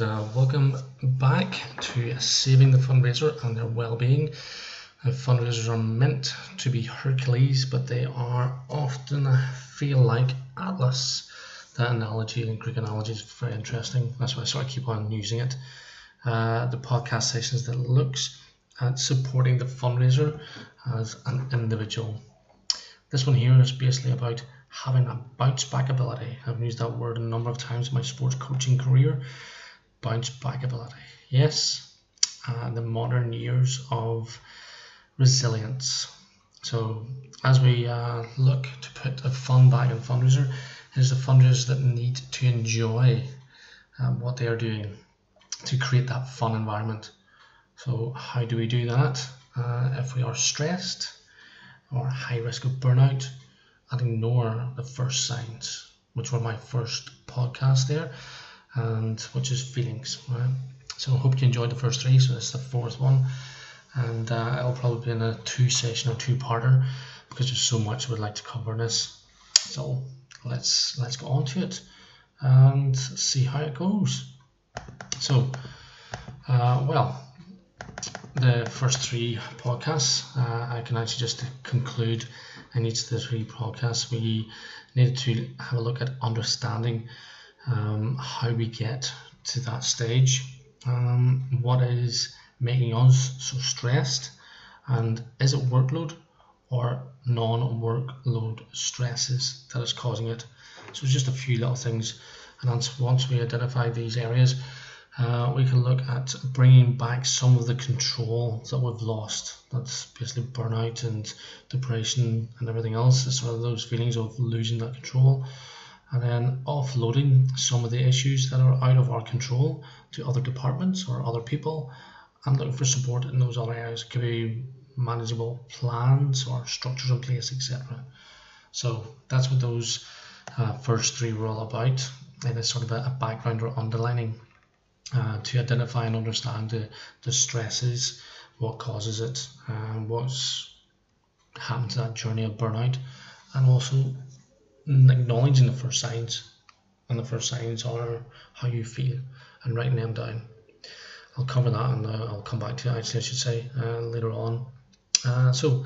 and uh, welcome back to Saving the Fundraiser and Their Wellbeing. Uh, fundraisers are meant to be Hercules, but they are often, feel like, Atlas. That analogy and Greek analogy is very interesting. That's why I sort of keep on using it. Uh, the podcast sessions that looks at supporting the fundraiser as an individual. This one here is basically about having a bounce back ability. I've used that word a number of times in my sports coaching career. Bounce back ability. Yes, uh, the modern years of resilience. So, as we uh, look to put a fun back in fundraiser, is the fundraisers that need to enjoy um, what they are doing to create that fun environment. So, how do we do that? Uh, if we are stressed or high risk of burnout, and ignore the first signs, which were my first podcast there, and which is feelings. Right? So I hope you enjoyed the first three. So this is the fourth one, and uh, it'll probably be in a two session or two parter because there's so much I would like to cover in this. So let's let's go on to it and see how it goes. So, uh, well, the first three podcasts, uh, I can actually just conclude in each of the three podcasts, we needed to have a look at understanding um, how we get to that stage, um, what is making us so stressed, and is it workload or non-workload stresses that is causing it? So just a few little things, and once we identify these areas, uh, we can look at bringing back some of the control that we've lost. That's basically burnout and depression and everything else. It's sort of those feelings of losing that control. And then offloading some of the issues that are out of our control to other departments or other people and looking for support in those other areas. It could be manageable plans or structures in place, etc. So that's what those uh, first three were all about. And it's sort of a, a background or underlining uh, to identify and understand the, the stresses, what causes it, and what's happened to that journey of burnout, and also acknowledging the first signs. And the first signs are how you feel and writing them down. I'll cover that and uh, I'll come back to it, actually, I should say, uh, later on. Uh, so,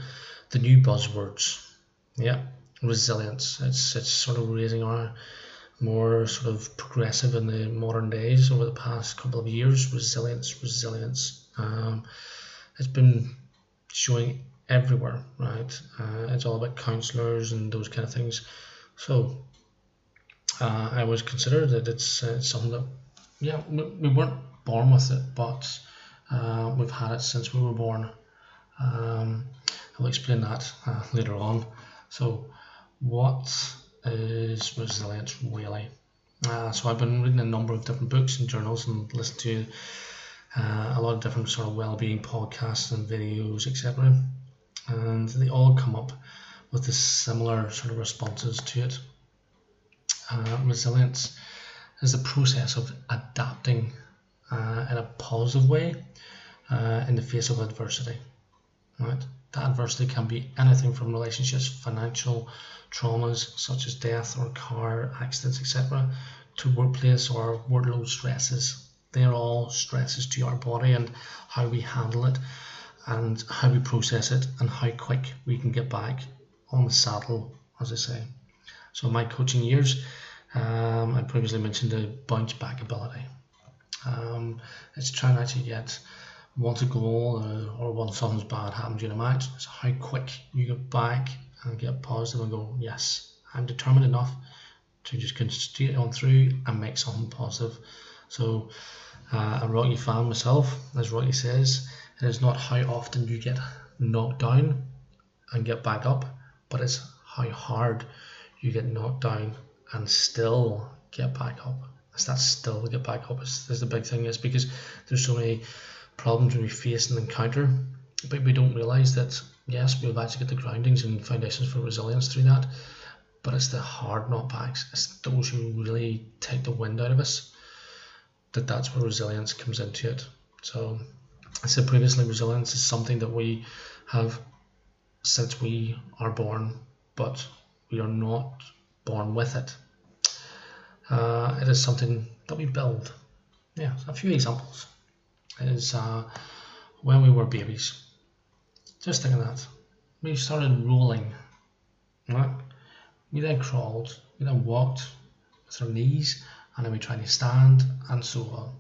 the new buzzwords. Yeah, resilience. It's, it's sort of raising our more sort of progressive in the modern days over the past couple of years. Resilience, resilience. Um, it's been showing everywhere, right? Uh, it's all about counselors and those kind of things. So uh, I always consider that it's, uh, something that, yeah, we, we, weren't born with it, but uh, we've had it since we were born. Um, I'll explain that uh, later on. So, what is resilience really. Uh, so I've been reading a number of different books and journals and listened to uh, a lot of different sort of well-being podcasts and videos, etc. And they all come up with the similar sort of responses to it. Uh, resilience is the process of adapting uh, in a positive way uh, in the face of adversity. Right? That adversity can be anything from relationships, financial, traumas such as death or car accidents, etc., to workplace or workload stresses. They are all stresses to our body and how we handle it and how we process it and how quick we can get back on the saddle, as I say. So, my coaching years, um, I previously mentioned the bounce back ability. Um, it's trying to actually get once a goal or once something's bad happens during a match, it's how quick you get back and get positive and go, yes, I'm determined enough to just continue on through and make something positive. So, uh, a Rocky fan myself, as Rocky says, it is not how often you get knocked down and get back up, but it's how hard you get knocked down and still get back up. It's that still get back up is, is the big thing is because there's so many problems we face and encounter, but we don't realise that yes, we've actually got the groundings and foundations for resilience through that, but it's the hard knockbacks, it's those who really take the wind out of us, that that's where resilience comes into it. So I said previously, resilience is something that we have since we are born, but we are not born with it. Uh, it is something that we build. yeah, a few examples is uh, when we were babies. Just think of that. We started rolling, right? We then crawled, we then walked with our knees, and then we tried to stand, and so on.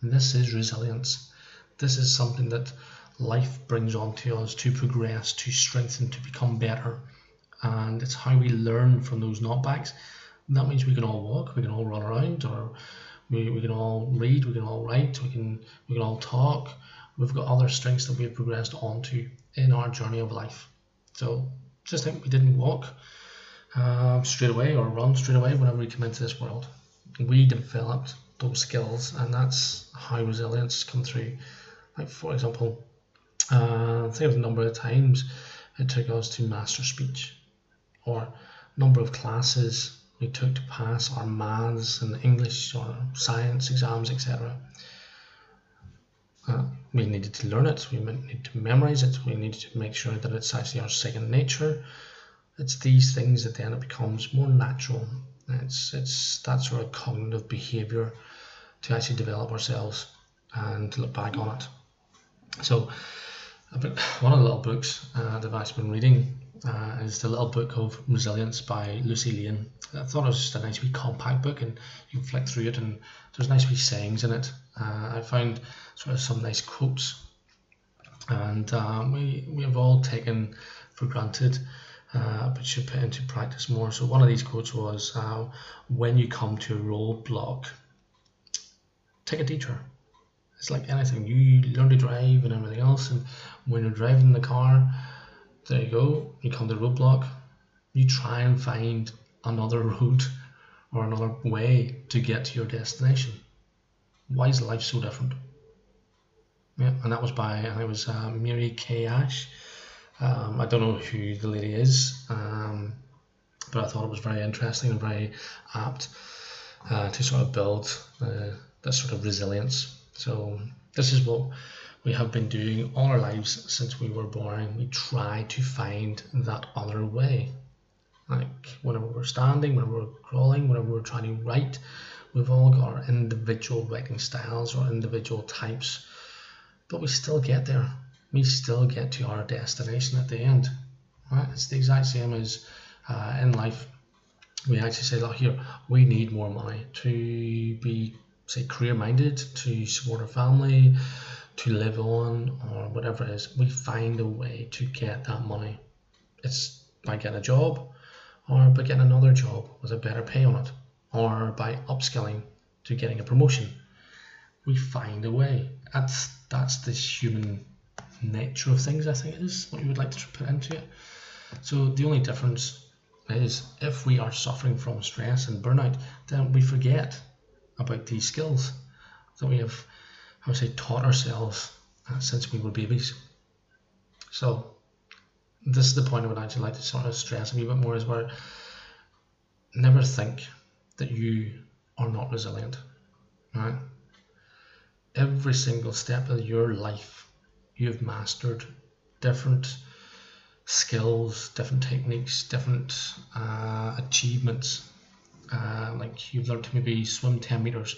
And this is resilience. This is something that life brings onto us to progress, to strengthen, to become better. And it's how we learn from those knockbacks. That means we can all walk, we can all run around, or we, we can all read, we can all write, we can we can all talk. We've got other strengths that we've progressed onto in our journey of life. So just think we didn't walk uh, straight away or run straight away whenever we come into this world. We developed those skills, and that's how resilience come through. Like for example, uh, think of the number of times it took us to master speech, or number of classes we took to pass our maths and English or science exams, etc. Uh, we needed to learn it, we needed to memorize it, we needed to make sure that it's actually our second nature. It's these things that then it becomes more natural. It's it's that sort of cognitive behavior to actually develop ourselves and to look back on it. So, one of the little books uh, that I've been reading uh, is the little book of Resilience by Lucy Lane. I thought it was just a nice wee compact book, and you can flick through it, and there's nice wee sayings in it. Uh, I found sort of some nice quotes, and um, we we have all taken for granted, uh, but should put into practice more. So one of these quotes was, uh, "When you come to a roadblock, take a detour." It's like anything. You learn to drive and everything else, and when you're driving the car there you go, you come to the roadblock, you try and find another route or another way to get to your destination. Why is life so different? Yeah, and that was by, and it was uh, Mary Kay Ash. Um, I don't know who the lady is, um, but I thought it was very interesting and very apt uh, to sort of build uh, this sort of resilience. So this is what we have been doing all our lives since we were born. We try to find that other way. Like whenever we're standing, whenever we're crawling, whenever we're trying to write, we've all got our individual writing styles or individual types, but we still get there. We still get to our destination at the end. Right? It's the exact same as uh, in life. We actually say, look, here, we need more money to be, say, career minded, to support our family, to live on or whatever it is, we find a way to get that money. It's by getting a job or by getting another job with a better pay on it or by upskilling to getting a promotion. We find a way. That's that's this human nature of things, I think is what you would like to put into it. So the only difference is if we are suffering from stress and burnout, then we forget about these skills that we have I would say, taught ourselves uh, since we were babies. So this is the point I would actually like to sort of stress a wee bit more is where never think that you are not resilient. Right? Every single step of your life, you've mastered different skills, different techniques, different uh, achievements. Uh, like you've learned to maybe swim 10 meters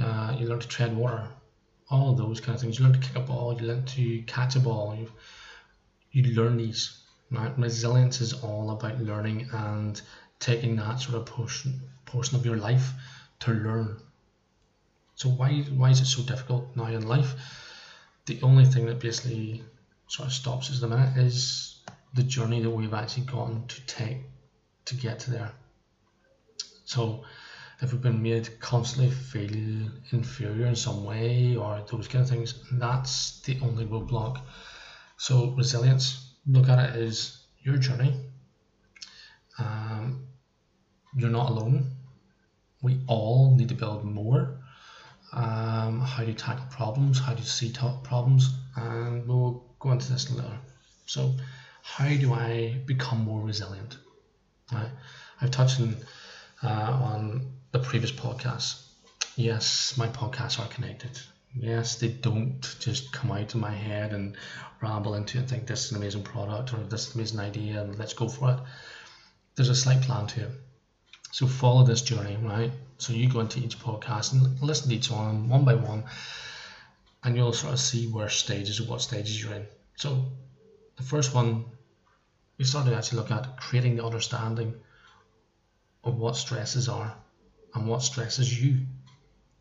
uh, you learn to tread water, all those kind of things. You learn to kick a ball, you learn to catch a ball. You you learn these. Right? Resilience is all about learning and taking that sort of portion portion of your life to learn. So why why is it so difficult now in life? The only thing that basically sort of stops us at the minute is the journey that we've actually gotten to take to get to there. So if we've been made constantly feel inferior in some way or those kind of things, that's the only roadblock. So resilience, look at it as your journey. Um, you're not alone. We all need to build more. Um, how to tackle problems, how to see top problems, and we'll go into this later. So, how do I become more resilient? Right? I've touched on, Uh, on the previous podcast. Yes, my podcasts are connected. Yes, they don't just come out of my head and ramble into and think this is an amazing product or this is an amazing idea and let's go for it. There's a slight plan to it. So follow this journey, right? So you go into each podcast and listen to each one one by one, and you'll sort of see where stages, or what stages you're in. So the first one, we start to actually look at creating the understanding of what stresses are and what stresses you.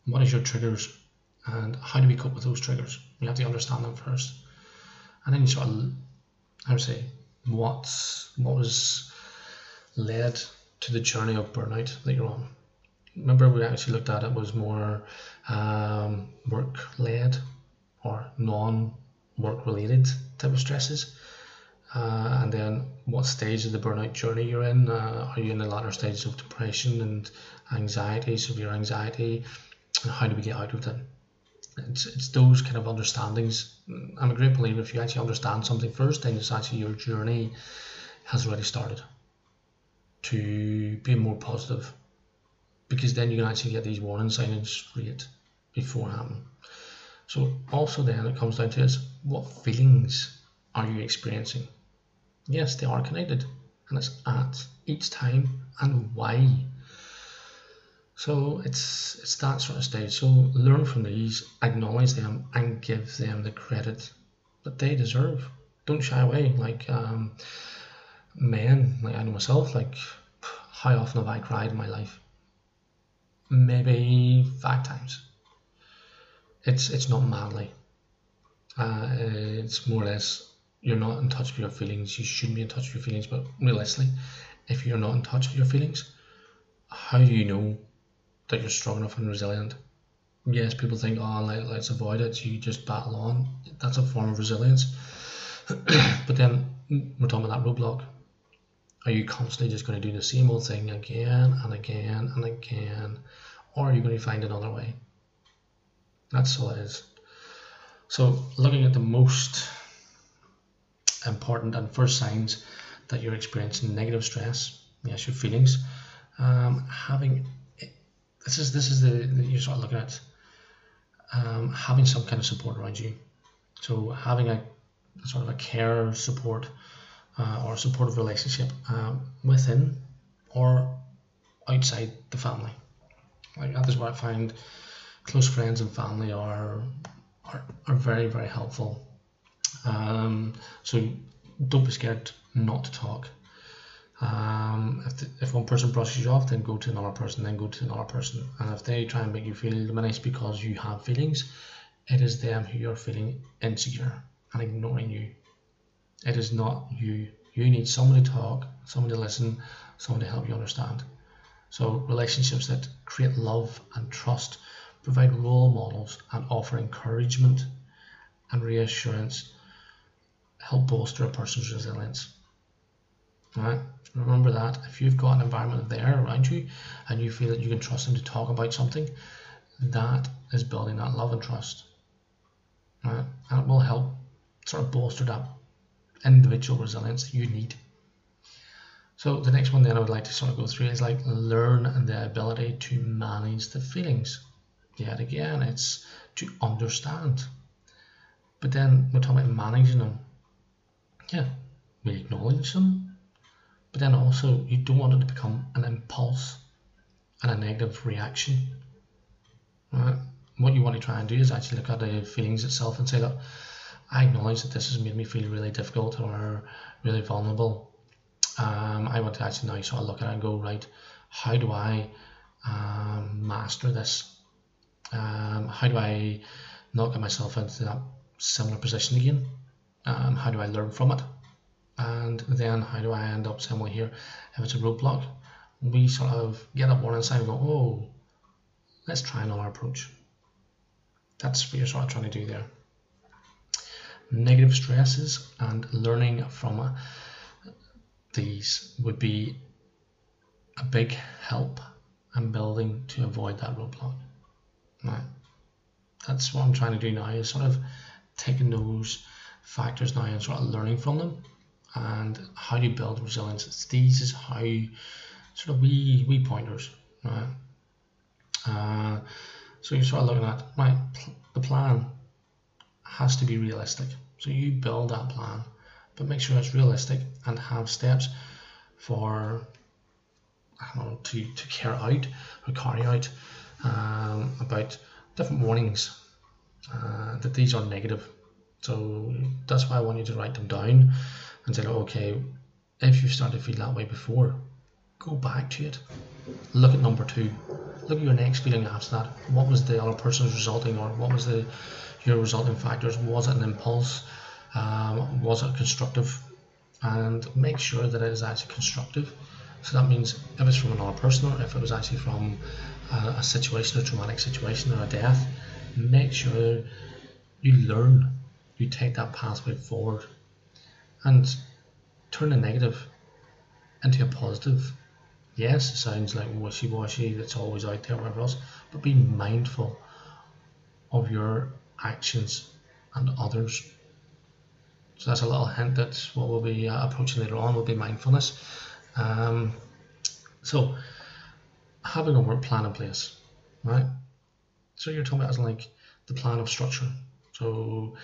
What is your triggers and how do we cope with those triggers? You have to understand them first. And then you sort of, I would say, what's what was led to the journey of burnout that you're on. Remember, we actually looked at it was more um, work led or non work related type of stresses. Uh, and then what stage of the burnout journey you're in. Uh, are you in the latter stages of depression and anxiety, severe anxiety? And how do we get out of it? It's, it's those kind of understandings. I'm a great believer if you actually understand something first, then it's actually your journey has already started to be more positive because then you can actually get these warning signs straight before happening. So also then it comes down to is what feelings are you experiencing? Yes, they are connected and it's at each time and why. So it's it's that sort of stage. So learn from these, acknowledge them and give them the credit that they deserve. Don't shy away. Like um, men, like I know myself, like how often have I cried in my life? Maybe five times. It's it's not manly. Uh, it's more or less you're not in touch with your feelings. You shouldn't be in touch with your feelings, but realistically, if you're not in touch with your feelings, how do you know that you're strong enough and resilient? Yes, people think, ah, oh, let, let's avoid it. So you just battle on. That's a form of resilience. but then we're talking about that roadblock. Are you constantly just going to do the same old thing again and again and again? Or are you going to find another way? That's all it is. So, looking at the most important and first signs that you're experiencing negative stress, yes, your feelings, um, having this is this is the, the you start looking at um, having some kind of support around you. So having a sort of a care support uh, or supportive relationship um, within or outside the family. Like that is where I find close friends and family are are, are very very helpful. Um, so don't be scared not to talk. Um, if, the, if one person brushes you off, then go to another person, then go to another person. And if they try and make you feel diminished because you have feelings, it is them who you're feeling insecure and ignoring you. It is not you. You need someone to talk, someone to listen, someone to help you understand. So, relationships that create love and trust, provide role models, and offer encouragement and reassurance help bolster a person's resilience. Right? Remember that if you've got an environment there around you and you feel that you can trust them to talk about something, that is building that love and trust. Right? And it will help sort of bolster that individual resilience that you need. So the next one then I would like to sort of go through is like learn the ability to manage the feelings. Yet again, it's to understand. But then we're talking about managing them. Yeah, we acknowledge them, but then also you don't want it to become an impulse and a negative reaction. Right? What you want to try and do is actually look at the feelings itself and say, look, I acknowledge that this has made me feel really difficult or really vulnerable. Um, I want to actually now sort of look at it and go, right, how do I um, master this? Um, how do I not get myself into that similar position again? Um, how do I learn from it? And then how do I end up somewhere here? If it's a roadblock, we sort of get up one inside and go, oh, let's try another approach. That's what you're sort of trying to do there negative stresses and learning from these would be a big help and building to avoid that roadblock. Right. That's what I'm trying to do now is sort of taking those factors now and sort of learning from them and how do you build resilience. these is how sort of we we pointers, right? Uh, so you're sort of looking at right the plan has to be realistic. So you build that plan, but make sure it's realistic and have steps for I don't know, to, to carry out or carry out um, about different warnings uh, that these are negative. So that's why I want you to write them down and say, okay, if you started to feel that way before, go back to it. Look at number two. Look at your next feeling after that. What was the other person's resulting, or what was the your resulting factors? Was it an impulse? Um, was it constructive? And make sure that it is actually constructive. So that means if it's from another person, or if it was actually from a, a situation, a traumatic situation, or a death, make sure you learn, you take that pathway forward, and turn the negative into a positive yes, it sounds like wishy washy, that's always out there, whatever else, but be mindful of your actions and others. So that's a little hint that what we'll be uh, approaching later on will be mindfulness. Um, so having a work plan in place, right? So you're talking about as like the plan of structure. So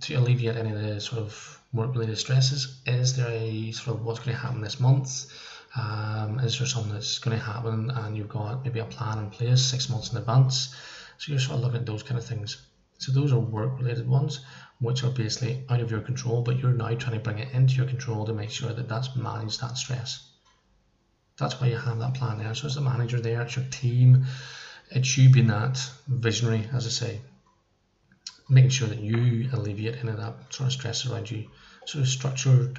to alleviate any of the sort of work related stresses, is there a sort of what's going to happen this month? Um, is there something that's going to happen and you've got maybe a plan in place six months in advance? So you're sort of looking at those kind of things. So those are work related ones, which are basically out of your control, but you're now trying to bring it into your control to make sure that that's managed that stress. That's why you have that plan there. So it's the manager there, it's your team, it's you being that visionary, as I say, making sure that you alleviate any of that sort of stress around you. Sort of structured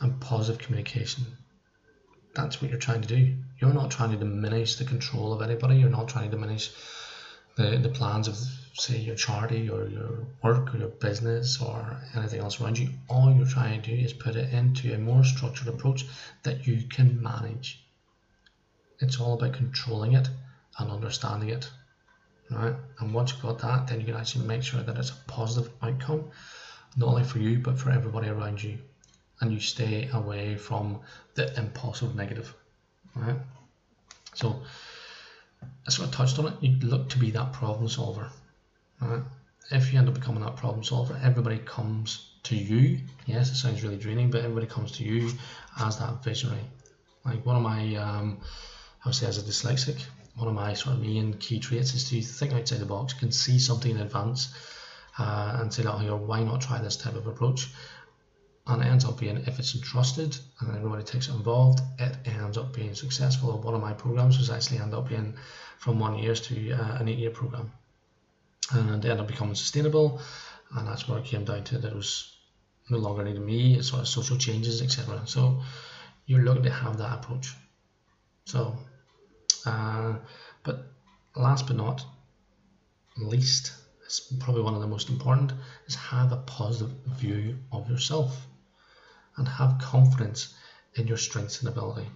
and positive communication that's what you're trying to do. You're not trying to diminish the control of anybody. You're not trying to diminish the, the plans of, say, your charity or your work or your business or anything else around you. All you're trying to do is put it into a more structured approach that you can manage. It's all about controlling it and understanding it. Right? And once you've got that, then you can actually make sure that it's a positive outcome, not only for you, but for everybody around you and you stay away from the impulsive negative. Right? So I sort of touched on it. You look to be that problem solver. Right? If you end up becoming that problem solver, everybody comes to you. Yes, it sounds really draining, but everybody comes to you as that visionary. Like one of my, um, I would say as a dyslexic, one of my sort of main key traits is to think outside the box, can see something in advance, uh, and say, oh, why not try this type of approach? and it ends up being if it's entrusted and everybody takes it involved it ends up being successful. One of my programs was actually end up being from one year to uh, an eight year program. And ended up becoming sustainable and that's where it came down to that it was no longer needed me it's sort of social changes etc so you're looking to have that approach. So uh, but last but not least it's probably one of the most important is have a positive view of yourself and have confidence in your strengths and ability.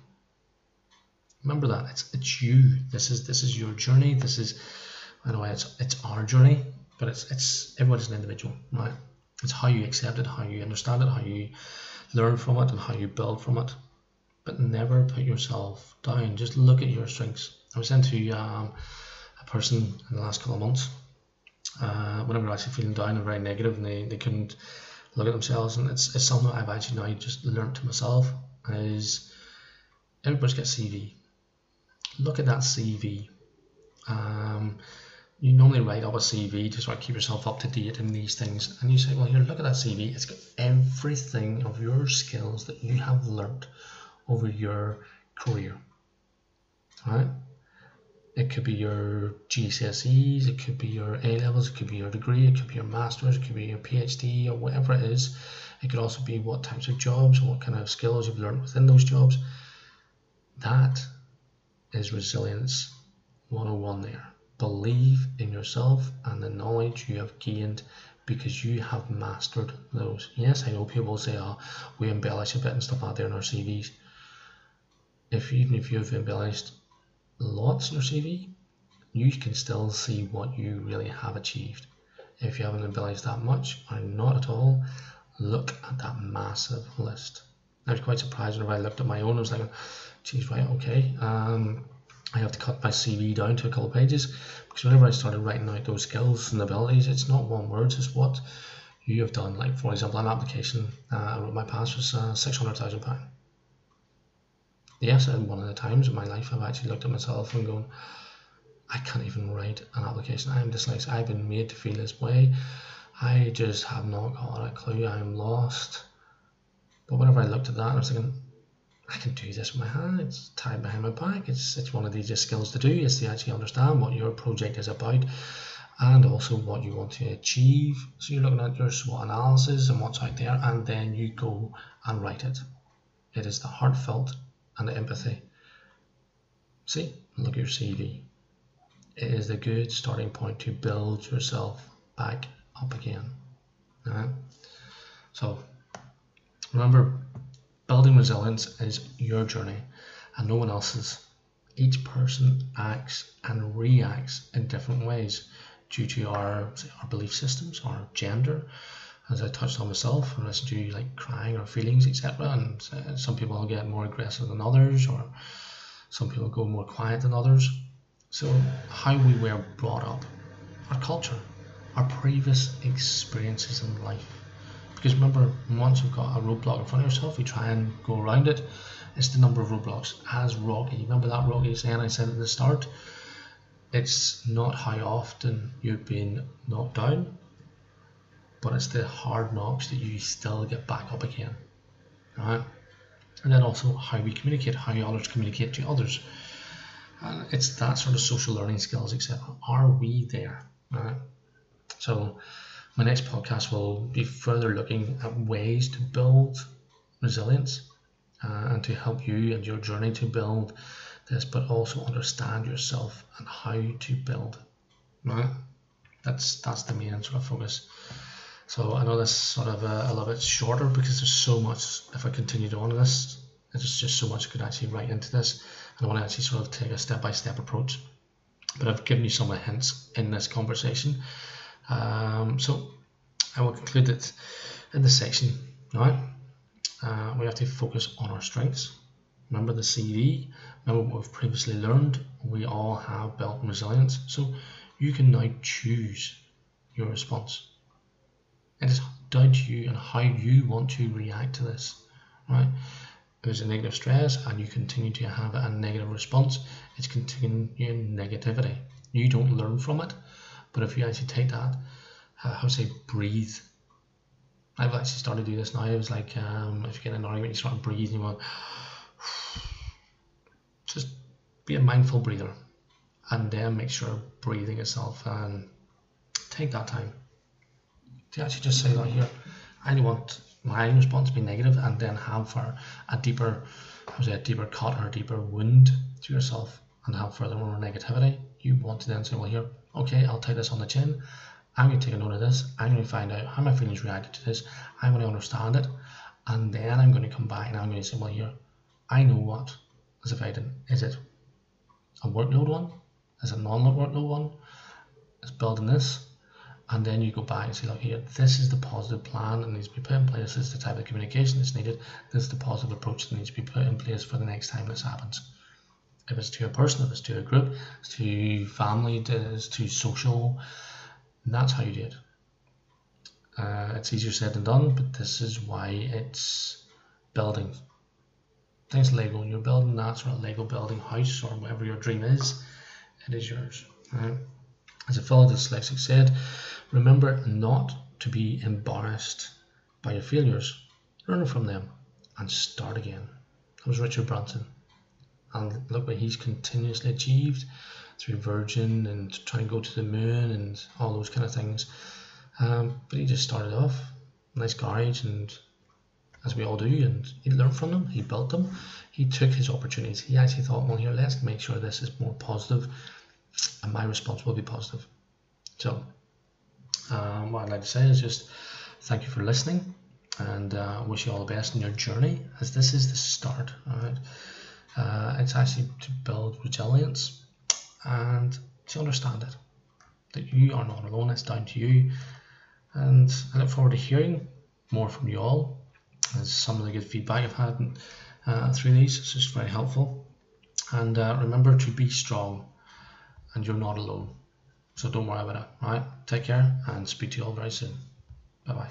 Remember that it's it's you. This is this is your journey. This is I know it's it's our journey, but it's it's everybody's an individual, right? It's how you accept it, how you understand it, how you learn from it, and how you build from it. But never put yourself down. Just look at your strengths. I was into um, a person in the last couple of months. Uh, whenever they're actually feeling down and very negative, and they, they couldn't look at themselves, and it's, it's something I've actually now just learned to myself is everybody's got CV. Look at that CV. Um, you normally write up a CV to sort of keep yourself up to date in these things, and you say, well, here, look at that CV. It's got everything of your skills that you have learnt over your career. Right? It could be your GCSEs, it could be your A levels, it could be your degree, it could be your master's, it could be your PhD, or whatever it is. It could also be what types of jobs, and what kind of skills you've learned within those jobs. That is resilience 101 there. Believe in yourself and the knowledge you have gained because you have mastered those. Yes, I know people say, oh, we embellish a bit and stuff out there in our CVs. If even if you've embellished lots in your CV, you can still see what you really have achieved. If you haven't embellished that much or not at all, look at that massive list. I was quite surprised when I looked at my own. I was like, geez, right, okay. Um, I have to cut my CV down to a couple of pages because whenever I started writing out those skills and abilities, it's not one word, it's what you have done. Like, for example, an application, uh, I wrote my pass was uh, £600,000. Yes, at one of the times in my life, I've actually looked at myself and gone, I can't even write an application. I'm dyslexic. I've been made to feel this way. I just have not got a clue. I'm lost. But whenever I looked at that, I was thinking, I can do this with my hand. It's tied behind my back. It's it's one of these skills to do. Is to actually understand what your project is about, and also what you want to achieve. So you're looking at your SWOT analysis and what's out there, and then you go and write it. It is the heartfelt and the empathy. See, look at your CV. It is a good starting point to build yourself back up again. Right? So remember, building resilience is your journey and no one else's. Each person acts and reacts in different ways due to our our belief systems, our gender, as I touched on myself, unless to like crying or feelings, etc. And uh, some people get more aggressive than others, or some people go more quiet than others. So, how we were brought up, our culture, our previous experiences in life. Because remember, once you've got a roadblock in front of yourself, you try and go around it. It's the number of roadblocks. As Rocky, remember that Rocky saying I said at the start? It's not how often you've been knocked down, but it's the hard knocks that you still get back up again. Right? And then also how we communicate, how others communicate to others. And it's that sort of social learning skills, etc. Are we there? Right? So my next podcast will be further looking at ways to build resilience uh, and to help you and your journey to build this, but also understand yourself and how to build. Right? That's that's the main sort of focus. So I know this sort of uh, a little bit shorter because there's so much. If I continued on this, there's just so much I could actually write into this, and I want to actually sort of take a step-by-step approach. But I've given you some of the hints in this conversation. Um, so I will conclude that in this section. Now, uh, we have to focus on our strengths. Remember the CV. Remember what we've previously learned. We all have built resilience. So you can now choose your response. It is down to you and how you want to react to this. Right? If there's a negative stress and you continue to have a negative response, it's continuing negativity. You don't learn from it. But if you actually take that, uh, how to say, breathe. I've actually started to do this now. It was like um, if you get in an argument, you start breathing. You just be a mindful breather, and then make sure breathing itself and take that time to actually just say that here. I want my response to be negative and then have for a deeper, I would say a deeper cut or a deeper wound to yourself and have further more negativity. You want to then say, well, here, okay, I'll take this on the chin. I'm going to take a note of this. I'm going to find out how my feelings reacted to this. I'm going to understand it. And then I'm going to come back and I'm going to say, well, here, I know what is. Is it a workload one? Is it a non-workload one? Is building this? And then you go back and say, look here, this is the positive plan that needs to be put in place. This is the type of communication that's needed. This is the positive approach that needs to be put in place for the next time this happens if it's to a person, if it's to a group, it's to family, it's to social. That's how you do it. Uh, it's easier said than done, but this is why it's building. Things Lego, and you're building that sort of Lego building house or whatever your dream is, it is yours. Right? As a fellow dyslexic said, remember not to be embarrassed by your failures. Learn from them and start again. That was Richard Branson and look what he's continuously achieved through Virgin and trying to go to the moon and all those kind of things. Um, but he just started off nice garage and as we all do, and he learned from them. He built them. He took his opportunities. He actually thought, well, here, let's make sure this is more positive, and my response will be positive. So, um, what I'd like to say is just thank you for listening, and uh, wish you all the best in your journey, as this is the start. Uh, it's actually to build resilience and to understand it. That you are not alone, it's down to you. And I look forward to hearing more from you all. As some of the good feedback I've had uh, through these, it's just very helpful. And uh, remember to be strong, and you're not alone. So don't worry about it. All right, take care and speak to you all very soon. Bye bye.